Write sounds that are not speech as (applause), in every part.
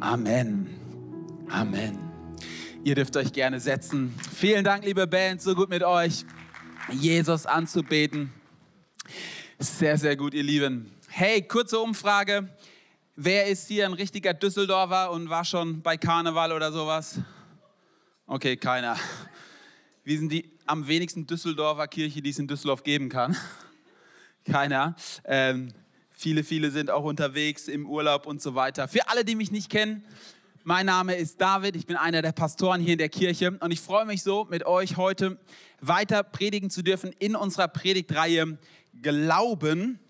Amen. Amen. Ihr dürft euch gerne setzen. Vielen Dank, liebe Band, so gut mit euch, Jesus anzubeten. Sehr, sehr gut, ihr Lieben. Hey, kurze Umfrage. Wer ist hier ein richtiger Düsseldorfer und war schon bei Karneval oder sowas? Okay, keiner. Wir sind die am wenigsten Düsseldorfer Kirche, die es in Düsseldorf geben kann. Keiner. Ähm, viele, viele sind auch unterwegs im Urlaub und so weiter. Für alle, die mich nicht kennen, mein Name ist David, ich bin einer der Pastoren hier in der Kirche und ich freue mich so, mit euch heute weiter predigen zu dürfen in unserer Predigtreihe Glauben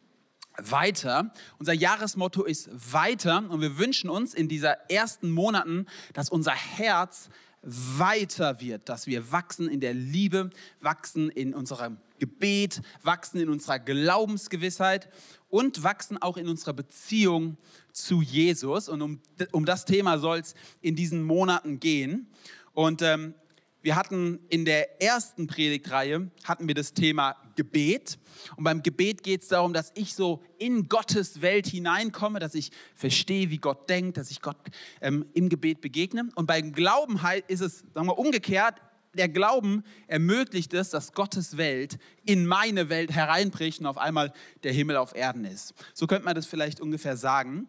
weiter. Unser Jahresmotto ist weiter und wir wünschen uns in dieser ersten Monaten, dass unser Herz weiter wird, dass wir wachsen in der Liebe, wachsen in unserem Gebet, wachsen in unserer Glaubensgewissheit und wachsen auch in unserer Beziehung zu Jesus. Und um, um das Thema soll es in diesen Monaten gehen. Und ähm, wir hatten in der ersten Predigtreihe hatten wir das Thema Gebet. Und beim Gebet geht es darum, dass ich so in Gottes Welt hineinkomme, dass ich verstehe, wie Gott denkt, dass ich Gott ähm, im Gebet begegne. Und beim Glauben ist es, sagen wir, umgekehrt. Der Glauben ermöglicht es, dass Gottes Welt in meine Welt hereinbricht und auf einmal der Himmel auf Erden ist. So könnte man das vielleicht ungefähr sagen.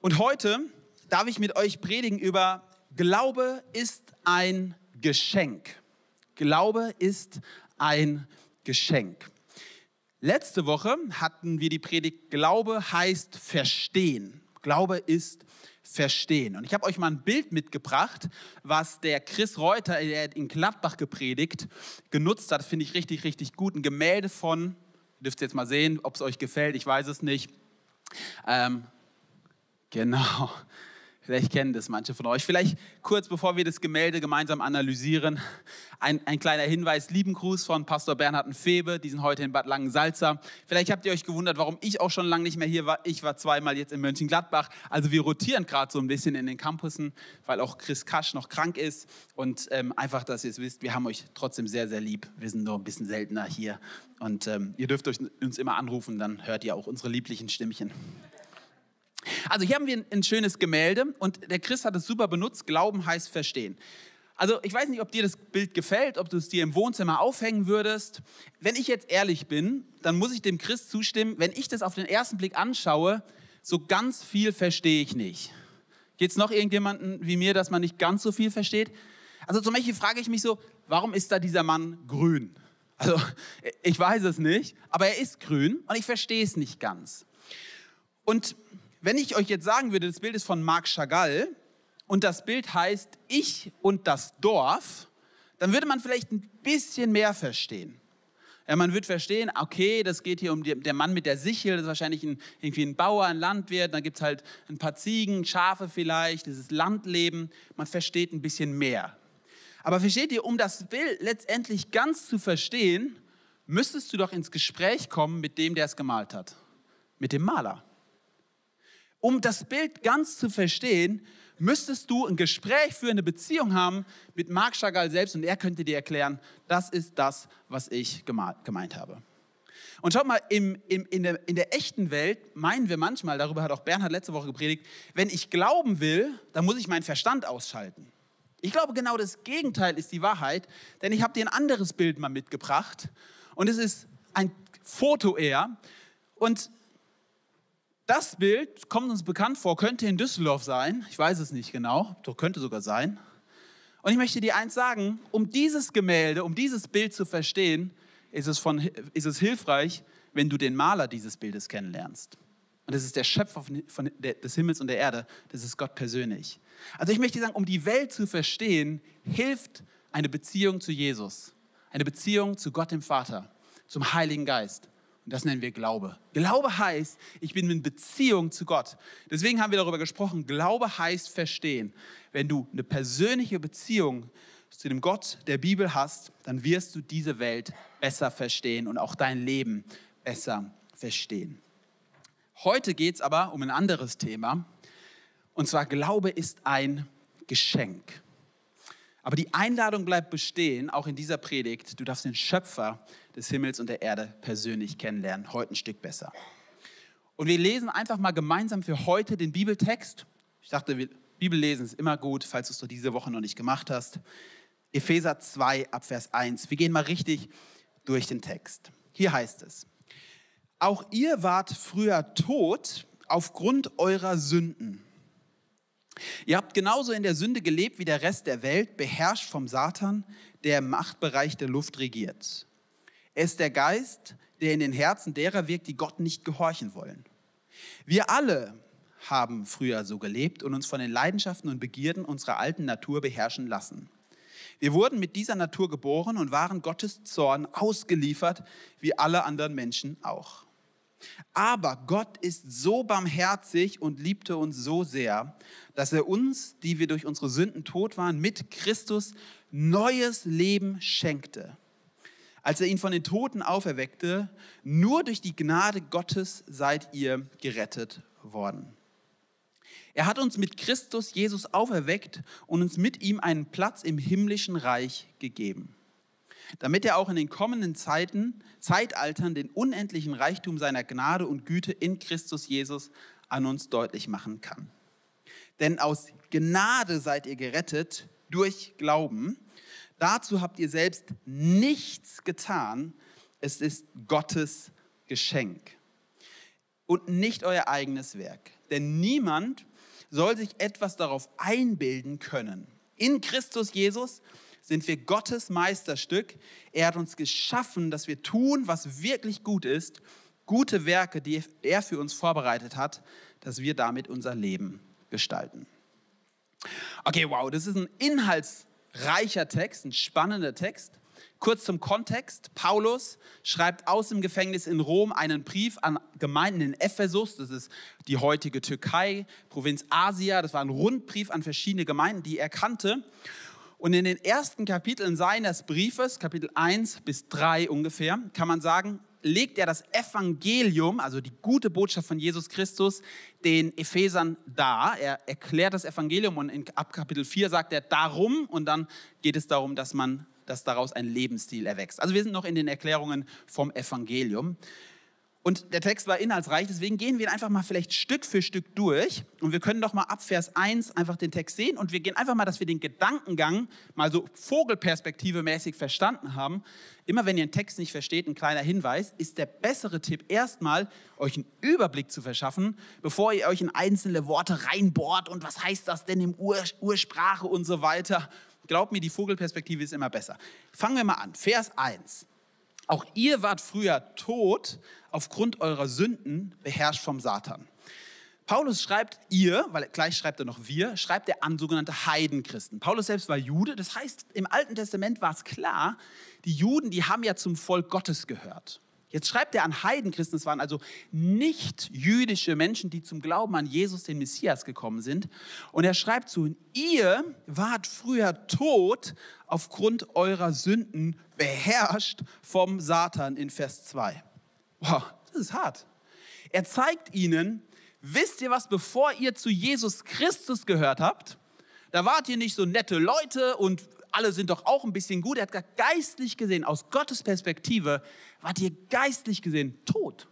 Und heute darf ich mit euch predigen über Glaube ist ein Geschenk. Glaube ist ein Geschenk. Letzte Woche hatten wir die Predigt Glaube heißt verstehen. Glaube ist verstehen. Und ich habe euch mal ein Bild mitgebracht, was der Chris Reuter, der in Gladbach gepredigt, genutzt hat. Finde ich richtig, richtig gut. Ein Gemälde von, ihr dürft jetzt mal sehen, ob es euch gefällt, ich weiß es nicht. Ähm, genau. Vielleicht kennen das manche von euch. Vielleicht kurz bevor wir das Gemälde gemeinsam analysieren, ein, ein kleiner Hinweis, lieben Gruß von Pastor Bernhard Febe, die sind heute in Bad Langensalza. Vielleicht habt ihr euch gewundert, warum ich auch schon lange nicht mehr hier war. Ich war zweimal jetzt in Mönchengladbach. Also wir rotieren gerade so ein bisschen in den Campussen, weil auch Chris Kasch noch krank ist. Und ähm, einfach, dass ihr es wisst, wir haben euch trotzdem sehr, sehr lieb. Wir sind nur ein bisschen seltener hier. Und ähm, ihr dürft euch, uns immer anrufen, dann hört ihr auch unsere lieblichen Stimmchen. Also hier haben wir ein, schönes Gemälde und der Chris hat es super benutzt. Glauben heißt verstehen. Also ich weiß nicht, ob dir das Bild gefällt, ob du es dir im Wohnzimmer aufhängen würdest. Wenn ich jetzt ehrlich bin, dann muss ich dem Chris zustimmen, wenn ich das auf den ersten Blick anschaue, so ganz viel verstehe ich nicht. Geht es noch irgendjemanden wie mir, dass man nicht ganz so viel versteht? Also zum Beispiel frage ich mich so, warum ist da dieser Mann grün? Also ich weiß es nicht, aber er ist grün und ich verstehe es nicht ganz. Und wenn ich euch jetzt sagen würde, das Bild ist von Marc Chagall und das Bild heißt Ich und das Dorf, dann würde man vielleicht ein bisschen mehr verstehen. Ja, man wird verstehen, okay, das geht hier um die, der Mann mit der Sichel, das ist wahrscheinlich ein, irgendwie ein Bauer, ein Landwirt, dann gibt es halt ein paar Ziegen, Schafe vielleicht, dieses Landleben, man versteht ein bisschen mehr. Aber versteht ihr, um das Bild letztendlich ganz zu verstehen, müsstest du doch ins Gespräch kommen mit dem, der es gemalt hat, mit dem Maler. Um das Bild ganz zu verstehen, müsstest du ein Gespräch für eine Beziehung haben mit Marc Chagall selbst und er könnte dir erklären, das ist das, was ich gemeint habe. Und schaut mal, im, im, in, der, in der echten Welt meinen wir manchmal, darüber hat auch Bernhard letzte Woche gepredigt, wenn ich glauben will, dann muss ich meinen Verstand ausschalten. Ich glaube, genau das Gegenteil ist die Wahrheit, denn ich habe dir ein anderes Bild mal mitgebracht und es ist ein Foto eher. Und das Bild kommt uns bekannt vor, könnte in Düsseldorf sein. Ich weiß es nicht genau, doch könnte sogar sein. Und ich möchte dir eins sagen, um dieses Gemälde, um dieses Bild zu verstehen, ist es, von, ist es hilfreich, wenn du den Maler dieses Bildes kennenlernst. Und das ist der Schöpfer von, von der, des Himmels und der Erde, das ist Gott persönlich. Also ich möchte sagen, um die Welt zu verstehen, hilft eine Beziehung zu Jesus, eine Beziehung zu Gott dem Vater, zum Heiligen Geist. Und das nennen wir Glaube. Glaube heißt, ich bin in Beziehung zu Gott. Deswegen haben wir darüber gesprochen, Glaube heißt verstehen. Wenn du eine persönliche Beziehung zu dem Gott der Bibel hast, dann wirst du diese Welt besser verstehen und auch dein Leben besser verstehen. Heute geht es aber um ein anderes Thema. Und zwar Glaube ist ein Geschenk. Aber die Einladung bleibt bestehen, auch in dieser Predigt. Du darfst den Schöpfer des Himmels und der Erde persönlich kennenlernen, heute ein Stück besser. Und wir lesen einfach mal gemeinsam für heute den Bibeltext. Ich dachte, Bibellesen ist immer gut, falls du es diese Woche noch nicht gemacht hast. Epheser 2 ab Vers 1. Wir gehen mal richtig durch den Text. Hier heißt es, auch ihr wart früher tot aufgrund eurer Sünden. Ihr habt genauso in der Sünde gelebt wie der Rest der Welt, beherrscht vom Satan, der im Machtbereich der Luft regiert. Er ist der Geist, der in den Herzen derer wirkt, die Gott nicht gehorchen wollen. Wir alle haben früher so gelebt und uns von den Leidenschaften und Begierden unserer alten Natur beherrschen lassen. Wir wurden mit dieser Natur geboren und waren Gottes Zorn ausgeliefert, wie alle anderen Menschen auch. Aber Gott ist so barmherzig und liebte uns so sehr, dass er uns, die wir durch unsere Sünden tot waren, mit Christus neues Leben schenkte. Als er ihn von den Toten auferweckte, nur durch die Gnade Gottes seid ihr gerettet worden. Er hat uns mit Christus Jesus auferweckt und uns mit ihm einen Platz im himmlischen Reich gegeben, damit er auch in den kommenden Zeiten, Zeitaltern den unendlichen Reichtum seiner Gnade und Güte in Christus Jesus an uns deutlich machen kann. Denn aus Gnade seid ihr gerettet durch Glauben. Dazu habt ihr selbst nichts getan. Es ist Gottes Geschenk und nicht euer eigenes Werk. Denn niemand soll sich etwas darauf einbilden können. In Christus Jesus sind wir Gottes Meisterstück. Er hat uns geschaffen, dass wir tun, was wirklich gut ist, gute Werke, die er für uns vorbereitet hat, dass wir damit unser Leben gestalten. Okay, wow, das ist ein inhaltsreicher Text, ein spannender Text. Kurz zum Kontext. Paulus schreibt aus dem Gefängnis in Rom einen Brief an Gemeinden in Ephesus, das ist die heutige Türkei, Provinz Asia. Das war ein Rundbrief an verschiedene Gemeinden, die er kannte. Und in den ersten Kapiteln seines Briefes, Kapitel 1 bis 3 ungefähr, kann man sagen, legt er das Evangelium, also die gute Botschaft von Jesus Christus, den Ephesern dar. Er erklärt das Evangelium und in, ab Kapitel 4 sagt er darum und dann geht es darum, dass man dass daraus ein Lebensstil erwächst. Also wir sind noch in den Erklärungen vom Evangelium. Und der Text war inhaltsreich, deswegen gehen wir einfach mal vielleicht Stück für Stück durch. Und wir können doch mal ab Vers 1 einfach den Text sehen. Und wir gehen einfach mal, dass wir den Gedankengang mal so Vogelperspektive mäßig verstanden haben. Immer wenn ihr einen Text nicht versteht, ein kleiner Hinweis, ist der bessere Tipp erstmal, euch einen Überblick zu verschaffen, bevor ihr euch in einzelne Worte reinbohrt und was heißt das denn im Ur Ursprache und so weiter. Glaubt mir, die Vogelperspektive ist immer besser. Fangen wir mal an. Vers 1. Auch ihr wart früher tot aufgrund eurer Sünden, beherrscht vom Satan. Paulus schreibt ihr, weil gleich schreibt er noch wir, schreibt er an sogenannte Heidenchristen. Paulus selbst war Jude, das heißt, im Alten Testament war es klar, die Juden, die haben ja zum Volk Gottes gehört. Jetzt schreibt er an Heidenchristen, es waren also nicht jüdische Menschen, die zum Glauben an Jesus, den Messias, gekommen sind. Und er schreibt zu ihnen, ihr wart früher tot aufgrund eurer Sünden, beherrscht vom Satan in Vers 2. Wow, das ist hart. Er zeigt ihnen, wisst ihr was, bevor ihr zu Jesus Christus gehört habt, da wart ihr nicht so nette Leute und alle sind doch auch ein bisschen gut. Er hat gesagt, geistlich gesehen, aus Gottes Perspektive, wart ihr geistlich gesehen tot.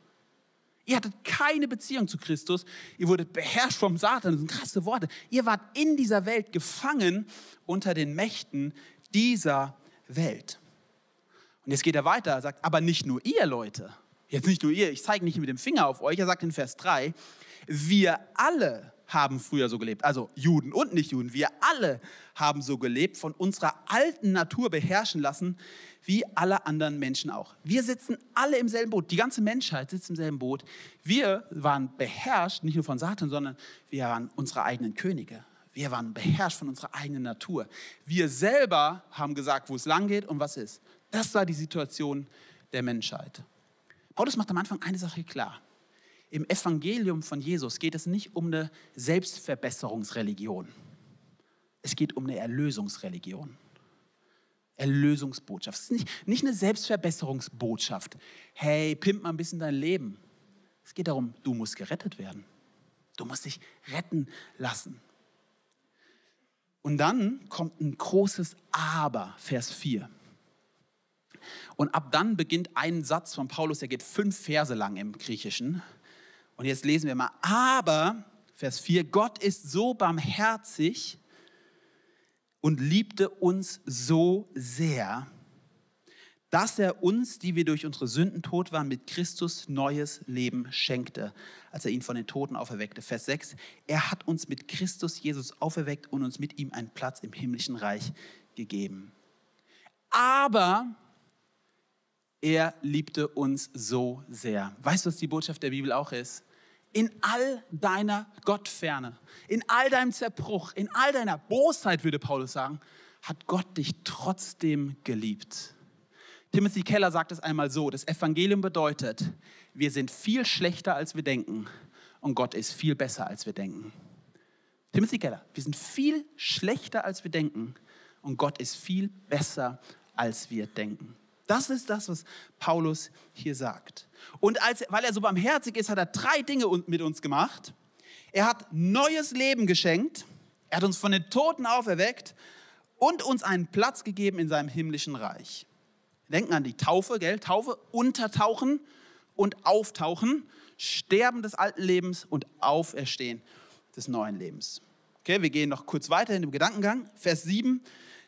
Ihr hattet keine Beziehung zu Christus. Ihr wurdet beherrscht vom Satan. Das sind krasse Worte. Ihr wart in dieser Welt gefangen unter den Mächten dieser Welt. Und jetzt geht er weiter, er sagt, aber nicht nur ihr Leute. Jetzt nicht nur ihr, ich zeige nicht mit dem Finger auf euch. Er sagt in Vers 3, wir alle haben früher so gelebt. Also Juden und Nichtjuden. Wir alle haben so gelebt, von unserer alten Natur beherrschen lassen, wie alle anderen Menschen auch. Wir sitzen alle im selben Boot. Die ganze Menschheit sitzt im selben Boot. Wir waren beherrscht, nicht nur von Satan, sondern wir waren unsere eigenen Könige. Wir waren beherrscht von unserer eigenen Natur. Wir selber haben gesagt, wo es lang geht und was ist. Das war die Situation der Menschheit. Paulus macht am Anfang eine Sache klar im Evangelium von Jesus geht es nicht um eine Selbstverbesserungsreligion. Es geht um eine Erlösungsreligion. Erlösungsbotschaft. Es ist nicht, nicht eine Selbstverbesserungsbotschaft. Hey, pimp mal ein bisschen dein Leben. Es geht darum, du musst gerettet werden. Du musst dich retten lassen. Und dann kommt ein großes Aber, Vers 4. Und ab dann beginnt ein Satz von Paulus, der geht fünf Verse lang im Griechischen. Und jetzt lesen wir mal, aber, Vers 4, Gott ist so barmherzig und liebte uns so sehr, dass er uns, die wir durch unsere Sünden tot waren, mit Christus neues Leben schenkte, als er ihn von den Toten auferweckte. Vers 6, er hat uns mit Christus Jesus auferweckt und uns mit ihm einen Platz im himmlischen Reich gegeben. Aber er liebte uns so sehr. Weißt du, was die Botschaft der Bibel auch ist? In all deiner Gottferne, in all deinem Zerbruch, in all deiner Bosheit, würde Paulus sagen, hat Gott dich trotzdem geliebt. Timothy Keller sagt es einmal so, das Evangelium bedeutet, wir sind viel schlechter, als wir denken und Gott ist viel besser, als wir denken. Timothy Keller, wir sind viel schlechter, als wir denken und Gott ist viel besser, als wir denken. Das ist das, was Paulus hier sagt. Und als, weil er so barmherzig ist, hat er drei Dinge mit uns gemacht. Er hat neues Leben geschenkt, er hat uns von den Toten auferweckt und uns einen Platz gegeben in seinem himmlischen Reich denken an die Taufe, gell? Taufe, untertauchen und auftauchen, Sterben des alten Lebens und Auferstehen des neuen Lebens. Okay, wir gehen noch kurz weiter in dem Gedankengang. Vers 7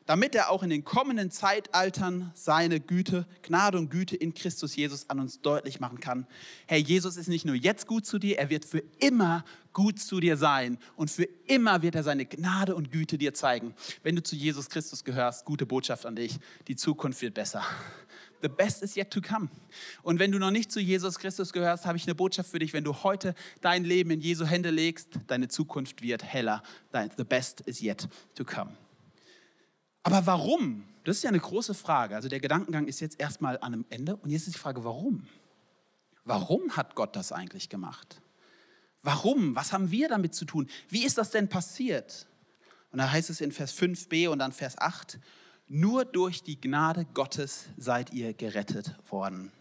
damit er auch in den kommenden Zeitaltern seine Güte, Gnade und Güte in Christus Jesus an uns deutlich machen kann. Herr, Jesus ist nicht nur jetzt gut zu dir, er wird für immer gut zu dir sein und für immer wird er seine Gnade und Güte dir zeigen. Wenn du zu Jesus Christus gehörst, gute Botschaft an dich, die Zukunft wird besser. The best is yet to come. Und wenn du noch nicht zu Jesus Christus gehörst, habe ich eine Botschaft für dich. Wenn du heute dein Leben in Jesu Hände legst, deine Zukunft wird heller. The best is yet to come. Aber warum? Das ist ja eine große Frage. Also der Gedankengang ist jetzt erstmal an einem Ende und jetzt ist die Frage, warum? Warum hat Gott das eigentlich gemacht? Warum? Was haben wir damit zu tun? Wie ist das denn passiert? Und da heißt es in Vers 5b und dann Vers 8, nur durch die Gnade Gottes seid ihr gerettet worden.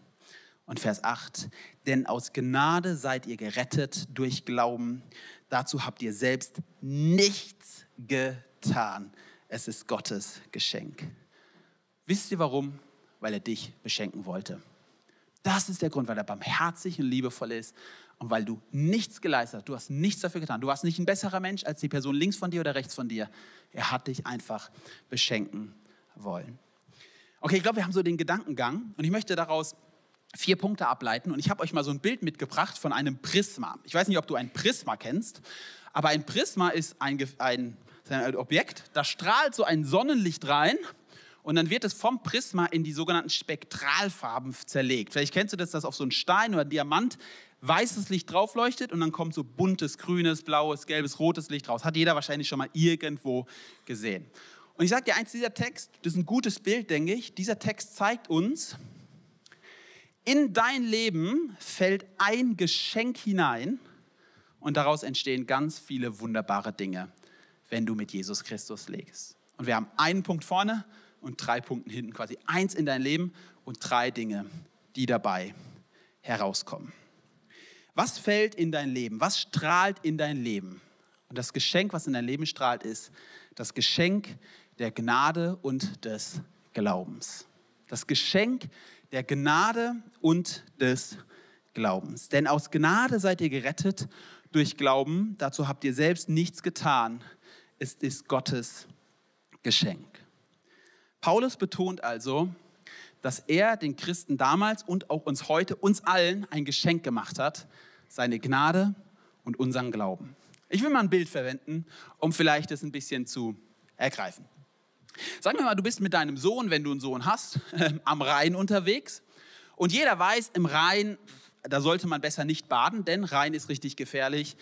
Und Vers 8, denn aus Gnade seid ihr gerettet durch Glauben. Dazu habt ihr selbst nichts getan. Es ist Gottes Geschenk. Wisst ihr warum? Weil er dich beschenken wollte. Das ist der Grund, weil er barmherzig und liebevoll ist und weil du nichts geleistet hast. Du hast nichts dafür getan. Du warst nicht ein besserer Mensch als die Person links von dir oder rechts von dir. Er hat dich einfach beschenken wollen. Okay, ich glaube, wir haben so den Gedankengang und ich möchte daraus vier Punkte ableiten und ich habe euch mal so ein Bild mitgebracht von einem Prisma. Ich weiß nicht, ob du ein Prisma kennst, aber ein Prisma ist ein, ein sein Objekt, da strahlt so ein Sonnenlicht rein und dann wird es vom Prisma in die sogenannten Spektralfarben zerlegt. Vielleicht kennst du das, dass auf so einen Stein oder Diamant weißes Licht draufleuchtet und dann kommt so buntes, grünes, blaues, gelbes, rotes Licht raus. Hat jeder wahrscheinlich schon mal irgendwo gesehen. Und ich sage dir eins, dieser Text, das ist ein gutes Bild, denke ich. Dieser Text zeigt uns, in dein Leben fällt ein Geschenk hinein und daraus entstehen ganz viele wunderbare Dinge wenn du mit Jesus Christus legst. Und wir haben einen Punkt vorne und drei Punkte hinten, quasi eins in dein Leben und drei Dinge, die dabei herauskommen. Was fällt in dein Leben? Was strahlt in dein Leben? Und das Geschenk, was in dein Leben strahlt, ist das Geschenk der Gnade und des Glaubens. Das Geschenk der Gnade und des Glaubens. Denn aus Gnade seid ihr gerettet durch Glauben. Dazu habt ihr selbst nichts getan es ist Gottes Geschenk. Paulus betont also, dass er den Christen damals und auch uns heute, uns allen ein Geschenk gemacht hat, seine Gnade und unseren Glauben. Ich will mal ein Bild verwenden, um vielleicht das ein bisschen zu ergreifen. Sagen wir mal, du bist mit deinem Sohn, wenn du einen Sohn hast, (laughs) am Rhein unterwegs und jeder weiß, im Rhein, da sollte man besser nicht baden, denn Rhein ist richtig gefährlich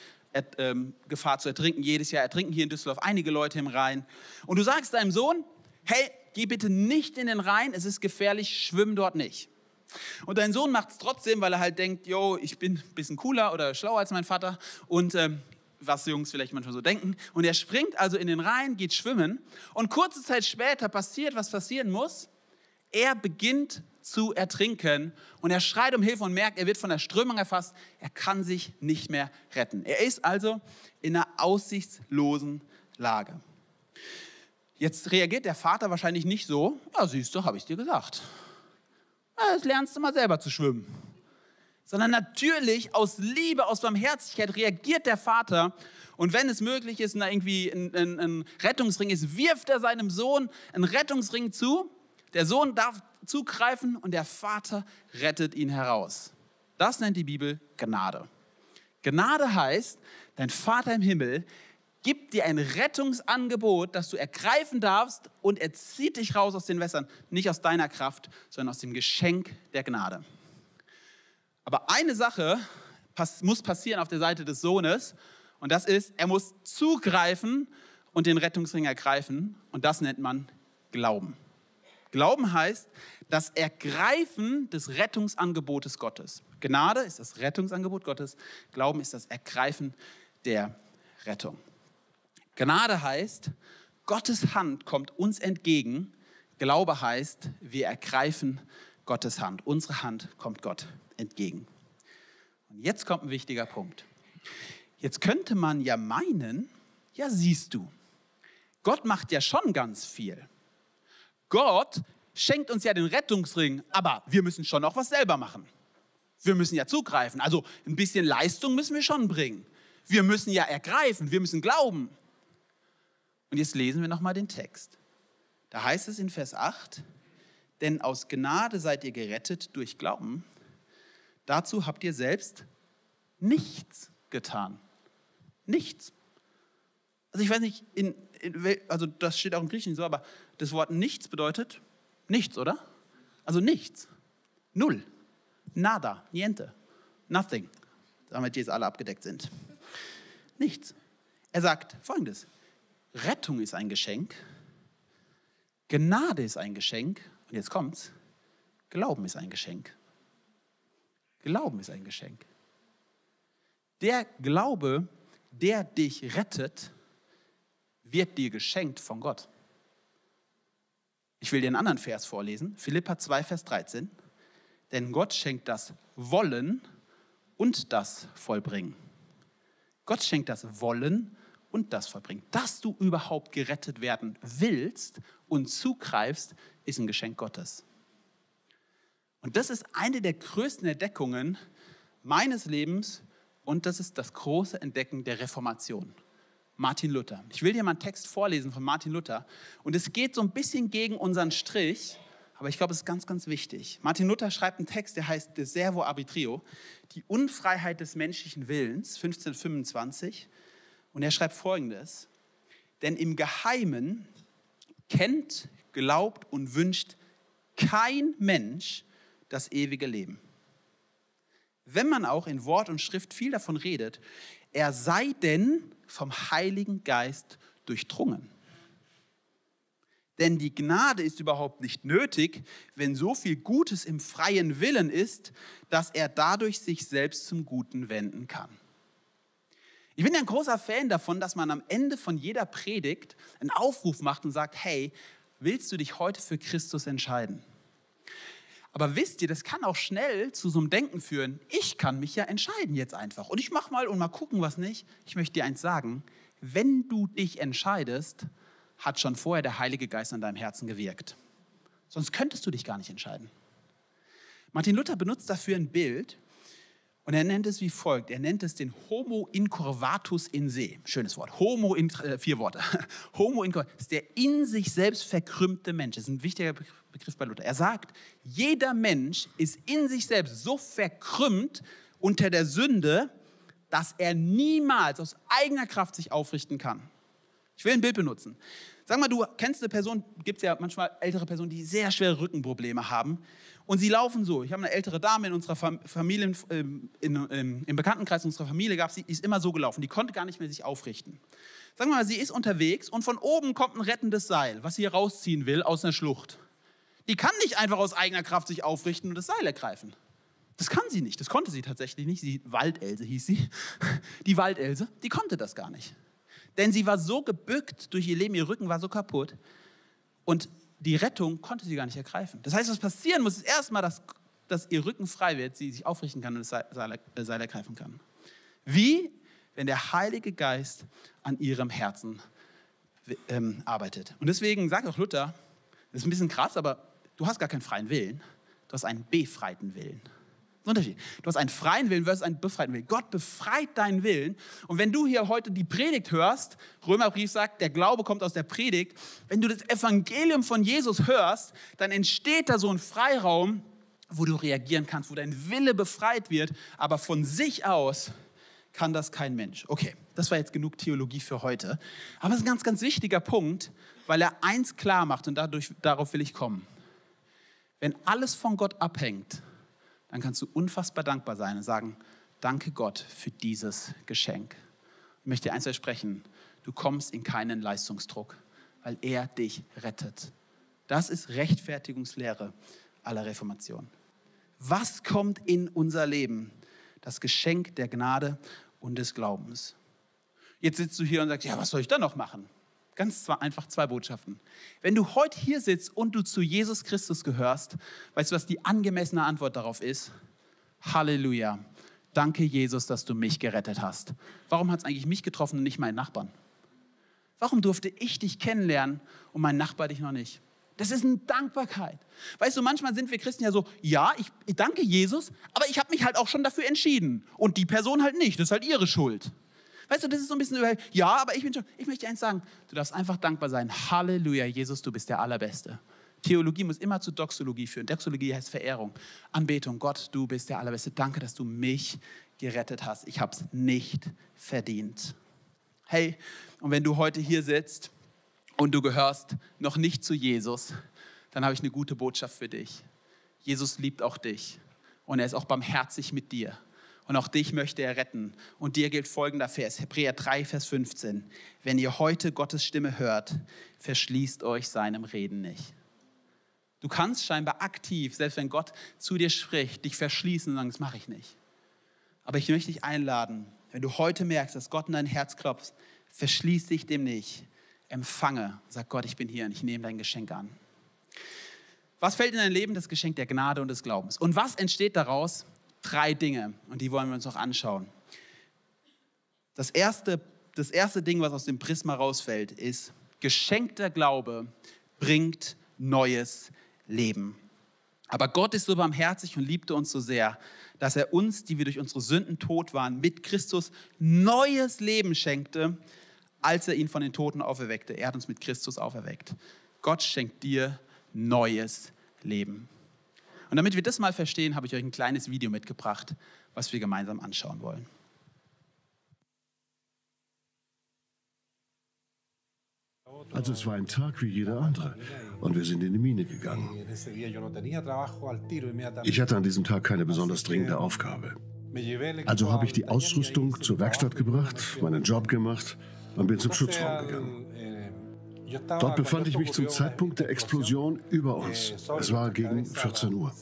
ähm, Gefahr zu ertrinken. Jedes Jahr ertrinken hier in Düsseldorf einige Leute im Rhein. Und du sagst deinem Sohn, hey, geh bitte nicht in den Rhein, es ist gefährlich, schwimm dort nicht. Und dein Sohn macht es trotzdem, weil er halt denkt, yo, ich bin ein bisschen cooler oder schlauer als mein Vater und ähm, was Jungs vielleicht manchmal so denken. Und er springt also in den Rhein, geht schwimmen und kurze Zeit später passiert, was passieren muss. Er beginnt zu ertrinken. Und er schreit um Hilfe und merkt, er wird von der Strömung erfasst. Er kann sich nicht mehr retten. Er ist also in einer aussichtslosen Lage. Jetzt reagiert der Vater wahrscheinlich nicht so, ja siehst du, habe ich dir gesagt. Jetzt lernst du mal selber zu schwimmen. sondern natürlich aus Liebe, aus Barmherzigkeit reagiert der Vater und wenn es möglich ist und da irgendwie ein, ein, ein, Rettungsring ist, wirft er seinem Sohn einen Rettungsring zu. Der Sohn darf zugreifen und der Vater rettet ihn heraus. Das nennt die Bibel Gnade. Gnade heißt, dein Vater im Himmel gibt dir ein Rettungsangebot, das du ergreifen darfst und er zieht dich raus aus den Wässern, nicht aus deiner Kraft, sondern aus dem Geschenk der Gnade. Aber eine Sache muss passieren auf der Seite des Sohnes und das ist, er muss zugreifen und den Rettungsring ergreifen und das nennt man Glauben. Glauben heißt das Ergreifen des Rettungsangebotes Gottes. Gnade ist das Rettungsangebot Gottes, Glauben ist das Ergreifen der Rettung. Gnade heißt, Gottes Hand kommt uns entgegen. Glaube heißt, wir ergreifen Gottes Hand. Unsere Hand kommt Gott entgegen. Und jetzt kommt ein wichtiger Punkt. Jetzt könnte man ja meinen, ja siehst du, Gott macht ja schon ganz viel. Gott schenkt uns ja den Rettungsring, aber wir müssen schon auch was selber machen. Wir müssen ja zugreifen. Also ein bisschen Leistung müssen wir schon bringen. Wir müssen ja ergreifen, wir müssen glauben. Und jetzt lesen wir nochmal den Text. Da heißt es in Vers 8, denn aus Gnade seid ihr gerettet durch Glauben. Dazu habt ihr selbst nichts getan. Nichts. Also ich weiß nicht, in, in, also das steht auch im Griechischen so, aber das Wort nichts bedeutet nichts, oder? Also nichts. Null. Nada. Niente. Nothing. Damit jetzt alle abgedeckt sind. Nichts. Er sagt folgendes. Rettung ist ein Geschenk, Gnade ist ein Geschenk und jetzt kommt's, Glauben ist ein Geschenk. Glauben ist ein Geschenk. Der Glaube, der dich rettet, wird dir geschenkt von Gott. Ich will dir einen anderen Vers vorlesen, Philippa 2, Vers 13. Denn Gott schenkt das Wollen und das Vollbringen. Gott schenkt das Wollen und das vollbringen. Dass du überhaupt gerettet werden willst und zugreifst, ist ein Geschenk Gottes. Und das ist eine der größten Entdeckungen meines Lebens und das ist das große Entdecken der Reformation. Martin Luther. Ich will dir mal einen Text vorlesen von Martin Luther und es geht so ein bisschen gegen unseren Strich, aber ich glaube, es ist ganz, ganz wichtig. Martin Luther schreibt einen Text, der heißt De Servo Arbitrio, die Unfreiheit des menschlichen Willens, 1525. Und er schreibt folgendes, denn im Geheimen kennt, glaubt und wünscht kein Mensch das ewige Leben. Wenn man auch in Wort und Schrift viel davon redet, er sei denn vom Heiligen Geist durchdrungen. Denn die Gnade ist überhaupt nicht nötig, wenn so viel Gutes im freien Willen ist, dass er dadurch sich selbst zum Guten wenden kann. Ich bin ja ein großer Fan davon, dass man am Ende von jeder Predigt einen Aufruf macht und sagt, hey, willst du dich heute für Christus entscheiden? Aber wisst ihr, das kann auch schnell zu so einem Denken führen, ich kann mich ja entscheiden jetzt einfach und ich mache mal und mal gucken, was nicht. Ich möchte dir eins sagen, wenn du dich entscheidest, hat schon vorher der Heilige Geist an deinem Herzen gewirkt. Sonst könntest du dich gar nicht entscheiden. Martin Luther benutzt dafür ein Bild, und er nennt es wie folgt. Er nennt es den Homo incurvatus in se. Schönes Wort. Homo in, äh, vier Worte. (laughs) Homo incurvatus ist der in sich selbst verkrümmte Mensch. Das ist ein wichtiger Begriff bei Luther. Er sagt, jeder Mensch ist in sich selbst so verkrümmt unter der Sünde, dass er niemals aus eigener Kraft sich aufrichten kann. Ich will ein Bild benutzen. Sag mal, du kennst eine Person, gibt es ja manchmal ältere Personen, die sehr schwere Rückenprobleme haben. Und sie laufen so. Ich habe eine ältere Dame in unserer Familie, ähm, in, in, ähm, im Bekanntenkreis unserer Familie gab sie, ist immer so gelaufen. Die konnte gar nicht mehr sich aufrichten. Sagen wir mal, sie ist unterwegs und von oben kommt ein rettendes Seil, was sie rausziehen will aus einer Schlucht. Die kann nicht einfach aus eigener Kraft sich aufrichten und das Seil ergreifen. Das kann sie nicht. Das konnte sie tatsächlich nicht. Sie, Waldelse hieß sie. (laughs) Die Waldelse, die konnte das gar nicht. Denn sie war so gebückt durch ihr Leben, ihr Rücken war so kaputt. Und die Rettung konnte sie gar nicht ergreifen. Das heißt, was passieren muss, ist erstmal, dass, dass ihr Rücken frei wird, sie sich aufrichten kann und das Seil, äh, Seil ergreifen kann. Wie? Wenn der Heilige Geist an ihrem Herzen ähm, arbeitet. Und deswegen sagt auch Luther, das ist ein bisschen krass, aber du hast gar keinen freien Willen, du hast einen befreiten Willen. Unterschied. Du hast einen freien Willen versus einen befreiten Willen. Gott befreit deinen Willen. Und wenn du hier heute die Predigt hörst, Römerbrief sagt, der Glaube kommt aus der Predigt. Wenn du das Evangelium von Jesus hörst, dann entsteht da so ein Freiraum, wo du reagieren kannst, wo dein Wille befreit wird. Aber von sich aus kann das kein Mensch. Okay, das war jetzt genug Theologie für heute. Aber es ist ein ganz, ganz wichtiger Punkt, weil er eins klar macht und dadurch, darauf will ich kommen. Wenn alles von Gott abhängt, dann kannst du unfassbar dankbar sein und sagen, danke Gott für dieses Geschenk. Ich möchte dir eins versprechen, du kommst in keinen Leistungsdruck, weil er dich rettet. Das ist Rechtfertigungslehre aller Reformation. Was kommt in unser Leben? Das Geschenk der Gnade und des Glaubens. Jetzt sitzt du hier und sagst, ja, was soll ich da noch machen? Ganz einfach zwei Botschaften. Wenn du heute hier sitzt und du zu Jesus Christus gehörst, weißt du, was die angemessene Antwort darauf ist? Halleluja. Danke, Jesus, dass du mich gerettet hast. Warum hat es eigentlich mich getroffen und nicht meinen Nachbarn? Warum durfte ich dich kennenlernen und mein Nachbar dich noch nicht? Das ist eine Dankbarkeit. Weißt du, manchmal sind wir Christen ja so, ja, ich, ich danke Jesus, aber ich habe mich halt auch schon dafür entschieden. Und die Person halt nicht, das ist halt ihre Schuld. Weißt du, das ist so ein bisschen, ja, aber ich bin schon, ich möchte dir eins sagen, du darfst einfach dankbar sein. Halleluja, Jesus, du bist der Allerbeste. Theologie muss immer zu Doxologie führen. Doxologie heißt Verehrung, Anbetung. Gott, du bist der Allerbeste. Danke, dass du mich gerettet hast. Ich habe es nicht verdient. Hey, und wenn du heute hier sitzt und du gehörst noch nicht zu Jesus, dann habe ich eine gute Botschaft für dich. Jesus liebt auch dich und er ist auch barmherzig mit dir. Und auch dich möchte er retten. Und dir gilt folgender Vers, Hebräer 3, Vers 15. Wenn ihr heute Gottes Stimme hört, verschließt euch seinem Reden nicht. Du kannst scheinbar aktiv, selbst wenn Gott zu dir spricht, dich verschließen und sagen, das mache ich nicht. Aber ich möchte dich einladen, wenn du heute merkst, dass Gott in dein Herz klopft, verschließ dich dem nicht. Empfange, sag Gott, ich bin hier und ich nehme dein Geschenk an. Was fällt in dein Leben? Das Geschenk der Gnade und des Glaubens. Und was entsteht daraus? Drei Dinge und die wollen wir uns noch anschauen. Das erste, das erste Ding, was aus dem Prisma rausfällt, ist, geschenkter Glaube bringt neues Leben. Aber Gott ist so barmherzig und liebte uns so sehr, dass er uns, die wir durch unsere Sünden tot waren, mit Christus neues Leben schenkte, als er ihn von den Toten auferweckte. Er hat uns mit Christus auferweckt. Gott schenkt dir neues Leben. Und damit wir das mal verstehen, habe ich euch ein kleines Video mitgebracht, was wir gemeinsam anschauen wollen. Also es war ein Tag wie jeder andere und wir sind in die Mine gegangen. Ich hatte an diesem Tag keine besonders dringende Aufgabe. Also habe ich die Ausrüstung zur Werkstatt gebracht, meinen Job gemacht und bin zum Schutzraum gegangen. Dort befand ich mich zum Zeitpunkt der Explosion über uns. Es war gegen 14 Uhr.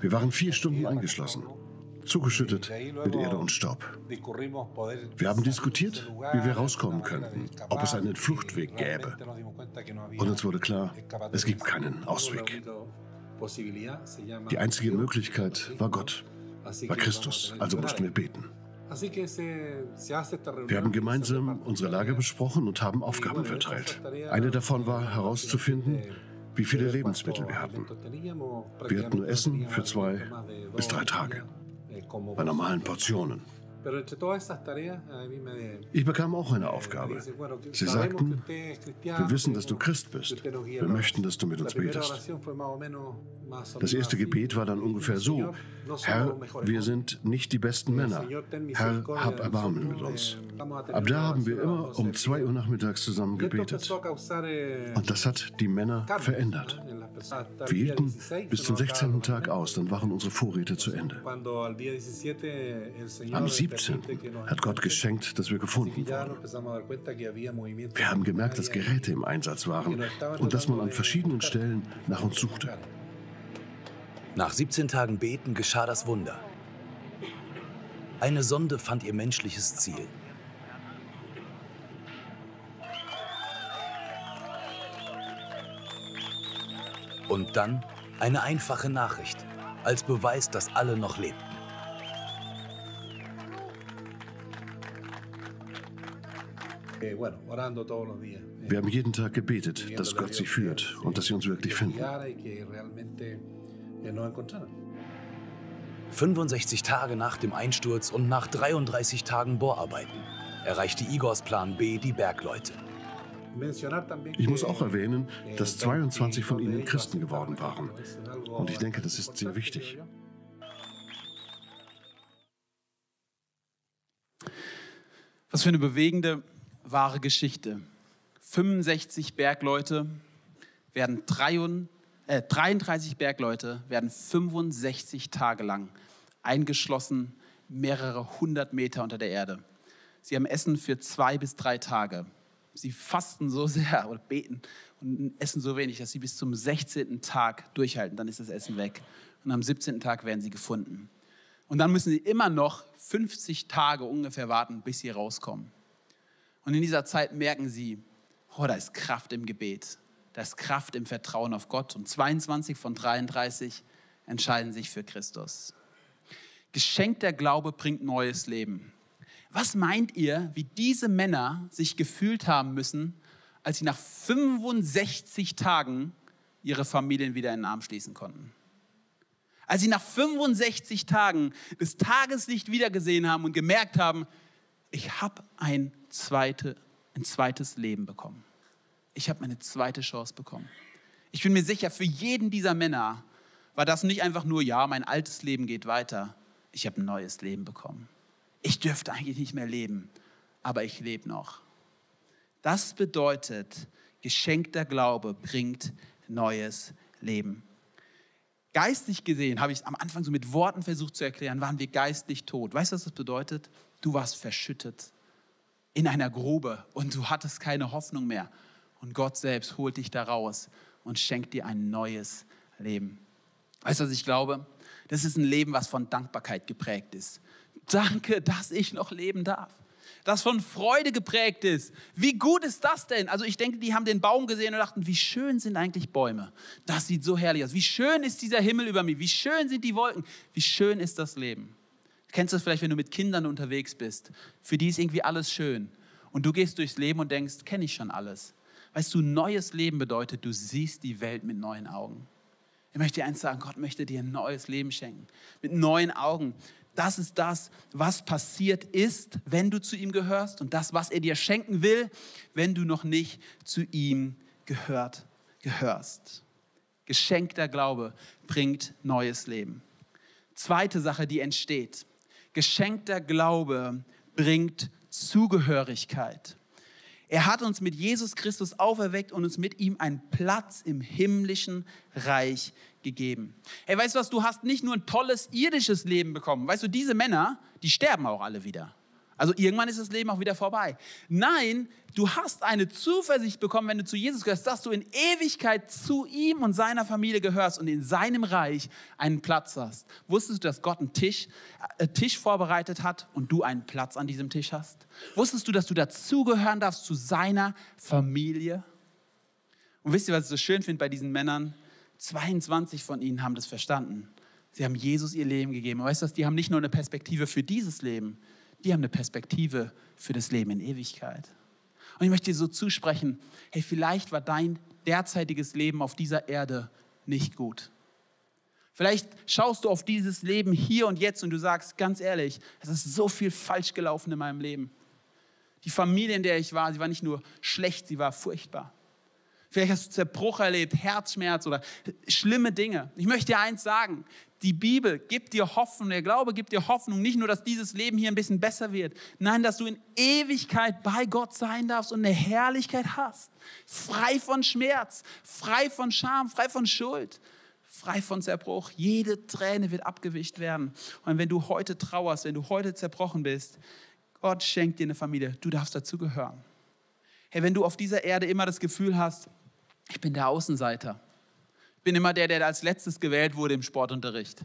Wir waren vier Stunden eingeschlossen, zugeschüttet mit Erde und Staub. Wir haben diskutiert, wie wir rauskommen könnten, ob es einen Fluchtweg gäbe. Und uns wurde klar, es gibt keinen Ausweg. Die einzige Möglichkeit war Gott, war Christus, also mussten wir beten. Wir haben gemeinsam unsere Lage besprochen und haben Aufgaben verteilt. Eine davon war herauszufinden, wie viele Lebensmittel wir hatten. Wir hatten nur Essen für zwei bis drei Tage, bei normalen Portionen. Ich bekam auch eine Aufgabe. Sie sagten, wir wissen, dass du Christ bist. Wir möchten, dass du mit uns betest. Das erste Gebet war dann ungefähr so, Herr, wir sind nicht die besten Männer. Herr, hab Erbarmen mit uns. Ab da haben wir immer um zwei Uhr nachmittags zusammen gebetet. Und das hat die Männer verändert. Wir hielten bis zum 16. Tag aus, dann waren unsere Vorräte zu Ende. Am 17. hat Gott geschenkt, dass wir gefunden wurden. Wir haben gemerkt, dass Geräte im Einsatz waren und dass man an verschiedenen Stellen nach uns suchte. Nach 17 Tagen Beten geschah das Wunder. Eine Sonde fand ihr menschliches Ziel. Und dann eine einfache Nachricht, als Beweis, dass alle noch lebten. ' Wir haben jeden Tag gebetet, dass Gott sie führt und dass sie uns wirklich finden. 65 Tage nach dem Einsturz und nach 33 Tagen Bohrarbeiten erreichte Igors Plan B die Bergleute. Ich muss auch erwähnen, dass 22 von ihnen Christen geworden waren. Und ich denke, das ist sehr wichtig. Was für eine bewegende, wahre Geschichte. 65 Bergleute werden 33, äh, 33 Bergleute werden 65 Tage lang eingeschlossen, mehrere hundert Meter unter der Erde. Sie haben Essen für zwei bis drei Tage. Sie fasten so (laughs) sehr oder beten und essen so wenig, dass sie bis zum 16. Tag durchhalten. Dann ist das Essen weg. Und am 17. Tag werden sie gefunden. Und dann müssen sie immer noch 50 Tage ungefähr warten, bis sie rauskommen. Und in dieser Zeit merken sie, oh, da ist Kraft im Gebet, da ist Kraft im Vertrauen auf Gott. Und 22 von 33 entscheiden sich für Christus. Geschenkter Glaube bringt neues Leben. Was meint ihr, wie diese Männer sich gefühlt haben müssen, als sie nach 65 Tagen ihre Familien wieder in den Arm schließen konnten? Als sie nach 65 Tagen das Tageslicht wiedergesehen haben und gemerkt haben, ich habe ein, zweite, ein zweites Leben bekommen. Ich habe eine zweite Chance bekommen. Ich bin mir sicher, für jeden dieser Männer war das nicht einfach nur, ja, mein altes Leben geht weiter, ich habe ein neues Leben bekommen. Ich dürfte eigentlich nicht mehr leben, aber ich lebe noch. Das bedeutet, geschenkter Glaube bringt neues Leben. Geistlich gesehen, habe ich es am Anfang so mit Worten versucht zu erklären, waren wir geistlich tot. Weißt du, was das bedeutet? Du warst verschüttet in einer Grube und du hattest keine Hoffnung mehr. Und Gott selbst holt dich da raus und schenkt dir ein neues Leben. Weißt du, was ich glaube? Das ist ein Leben, was von Dankbarkeit geprägt ist. Danke, dass ich noch leben darf. Das von Freude geprägt ist. Wie gut ist das denn? Also ich denke, die haben den Baum gesehen und dachten, wie schön sind eigentlich Bäume. Das sieht so herrlich aus. Wie schön ist dieser Himmel über mir. Wie schön sind die Wolken. Wie schön ist das Leben. Kennst du das vielleicht, wenn du mit Kindern unterwegs bist? Für die ist irgendwie alles schön. Und du gehst durchs Leben und denkst, kenne ich schon alles. Weißt du, neues Leben bedeutet, du siehst die Welt mit neuen Augen. Ich möchte dir eins sagen, Gott möchte dir ein neues Leben schenken. Mit neuen Augen. Das ist das, was passiert ist, wenn du zu ihm gehörst und das, was er dir schenken will, wenn du noch nicht zu ihm gehört, gehörst. Geschenkter Glaube bringt neues Leben. Zweite Sache, die entsteht. Geschenkter Glaube bringt Zugehörigkeit. Er hat uns mit Jesus Christus auferweckt und uns mit ihm einen Platz im himmlischen Reich gegeben. Hey, weißt du was, du hast nicht nur ein tolles irdisches Leben bekommen. Weißt du, diese Männer, die sterben auch alle wieder. Also irgendwann ist das Leben auch wieder vorbei. Nein, du hast eine Zuversicht bekommen, wenn du zu Jesus gehörst, dass du in Ewigkeit zu ihm und seiner Familie gehörst und in seinem Reich einen Platz hast. Wusstest du, dass Gott einen Tisch, äh, Tisch vorbereitet hat und du einen Platz an diesem Tisch hast? Wusstest du, dass du dazugehören darfst zu seiner Familie? Und wisst ihr, was ich so schön finde bei diesen Männern? 22 von ihnen haben das verstanden. Sie haben Jesus ihr Leben gegeben. weißt du, die haben nicht nur eine Perspektive für dieses Leben, die haben eine Perspektive für das Leben in Ewigkeit. Und ich möchte dir so zusprechen, hey, vielleicht war dein derzeitiges Leben auf dieser Erde nicht gut. Vielleicht schaust du auf dieses Leben hier und jetzt und du sagst ganz ehrlich, es ist so viel falsch gelaufen in meinem Leben. Die Familie, in der ich war, sie war nicht nur schlecht, sie war furchtbar. Vielleicht hast du Zerbruch erlebt, Herzschmerz oder schlimme Dinge. Ich möchte dir eins sagen. Die Bibel gibt dir Hoffnung, der Glaube gibt dir Hoffnung, nicht nur, dass dieses Leben hier ein bisschen besser wird, nein, dass du in Ewigkeit bei Gott sein darfst und eine Herrlichkeit hast. Frei von Schmerz, frei von Scham, frei von Schuld, frei von Zerbruch. Jede Träne wird abgewischt werden. Und wenn du heute trauerst, wenn du heute zerbrochen bist, Gott schenkt dir eine Familie, du darfst dazugehören. Hey, wenn du auf dieser Erde immer das Gefühl hast, ich bin der Außenseiter. Ich bin immer der, der als letztes gewählt wurde im Sportunterricht.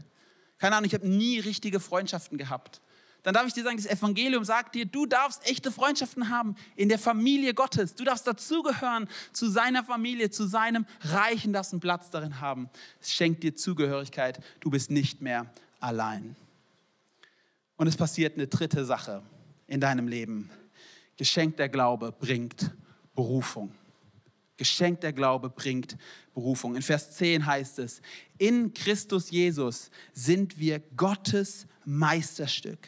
Keine Ahnung, ich habe nie richtige Freundschaften gehabt. Dann darf ich dir sagen, das Evangelium sagt dir, du darfst echte Freundschaften haben in der Familie Gottes. Du darfst dazugehören zu seiner Familie, zu seinem Reichen, das einen Platz darin haben. Es schenkt dir Zugehörigkeit. Du bist nicht mehr allein. Und es passiert eine dritte Sache in deinem Leben. Geschenk der Glaube bringt Berufung. Geschenk der Glaube bringt Berufung. In Vers 10 heißt es, in Christus Jesus sind wir Gottes Meisterstück.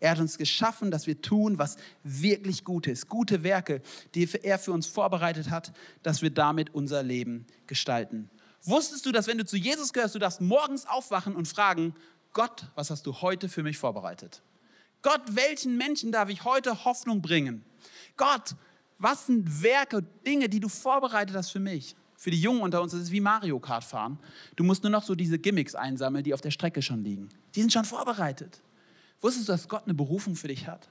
Er hat uns geschaffen, dass wir tun, was wirklich gut ist. Gute Werke, die er für uns vorbereitet hat, dass wir damit unser Leben gestalten. Wusstest du, dass wenn du zu Jesus gehörst, du darfst morgens aufwachen und fragen, Gott, was hast du heute für mich vorbereitet? Gott, welchen Menschen darf ich heute Hoffnung bringen? Gott, was sind Werke, Dinge, die du vorbereitet hast für mich? Für die Jungen unter uns, das ist wie Mario Kart fahren. Du musst nur noch so diese Gimmicks einsammeln, die auf der Strecke schon liegen. Die sind schon vorbereitet. Wusstest du, dass Gott eine Berufung für dich hat?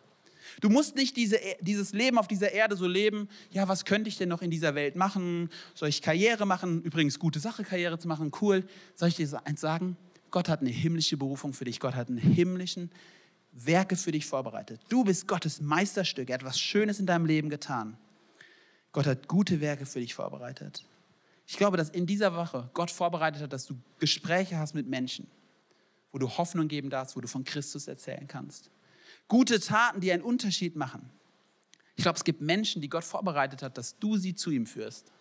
Du musst nicht diese, dieses Leben auf dieser Erde so leben, ja, was könnte ich denn noch in dieser Welt machen? Soll ich Karriere machen? Übrigens, gute Sache, Karriere zu machen, cool. Soll ich dir eins sagen? Gott hat eine himmlische Berufung für dich. Gott hat einen himmlischen Werke für dich vorbereitet. Du bist Gottes Meisterstück. Er hat etwas Schönes in deinem Leben getan. Gott hat gute Werke für dich vorbereitet. Ich glaube, dass in dieser Woche Gott vorbereitet hat, dass du Gespräche hast mit Menschen, wo du Hoffnung geben darfst, wo du von Christus erzählen kannst. Gute Taten, die einen Unterschied machen. Ich glaube, es gibt Menschen, die Gott vorbereitet hat, dass du sie zu ihm führst.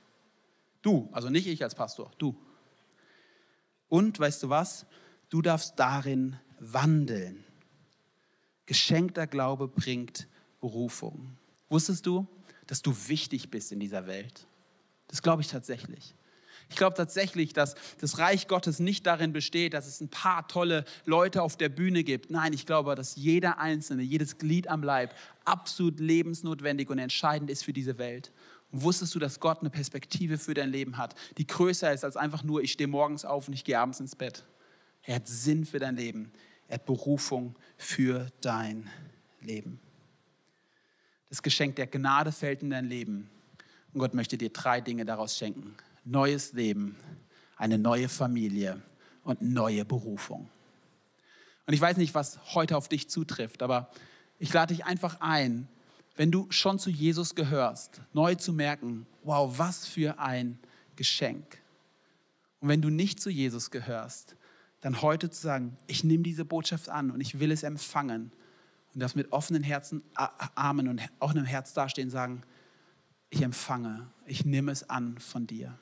Du, also nicht ich als Pastor, du. Und weißt du was? Du darfst darin wandeln. Geschenkter Glaube bringt Berufung. Wusstest du, dass du wichtig bist in dieser Welt? Das glaube ich tatsächlich. Ich glaube tatsächlich, dass das Reich Gottes nicht darin besteht, dass es ein paar tolle Leute auf der Bühne gibt. Nein, ich glaube, dass jeder Einzelne, jedes Glied am Leib absolut lebensnotwendig und entscheidend ist für diese Welt. Und wusstest du, dass Gott eine Perspektive für dein Leben hat, die größer ist als einfach nur, ich stehe morgens auf und ich gehe abends ins Bett. Er hat Sinn für dein Leben. Er hat Berufung für dein Leben. Das Geschenk der Gnade fällt in dein Leben. Und Gott möchte dir drei Dinge daraus schenken. Neues Leben, eine neue Familie und neue Berufung. Und ich weiß nicht, was heute auf dich zutrifft, aber ich lade dich einfach ein, wenn du schon zu Jesus gehörst, neu zu merken, wow, was für ein Geschenk. Und wenn du nicht zu Jesus gehörst, dann heute zu sagen, ich nehme diese Botschaft an und ich will es empfangen und das mit offenen Herzen, Armen und auch einem Herz dastehen, sagen, ich empfange, ich nehme es an von dir.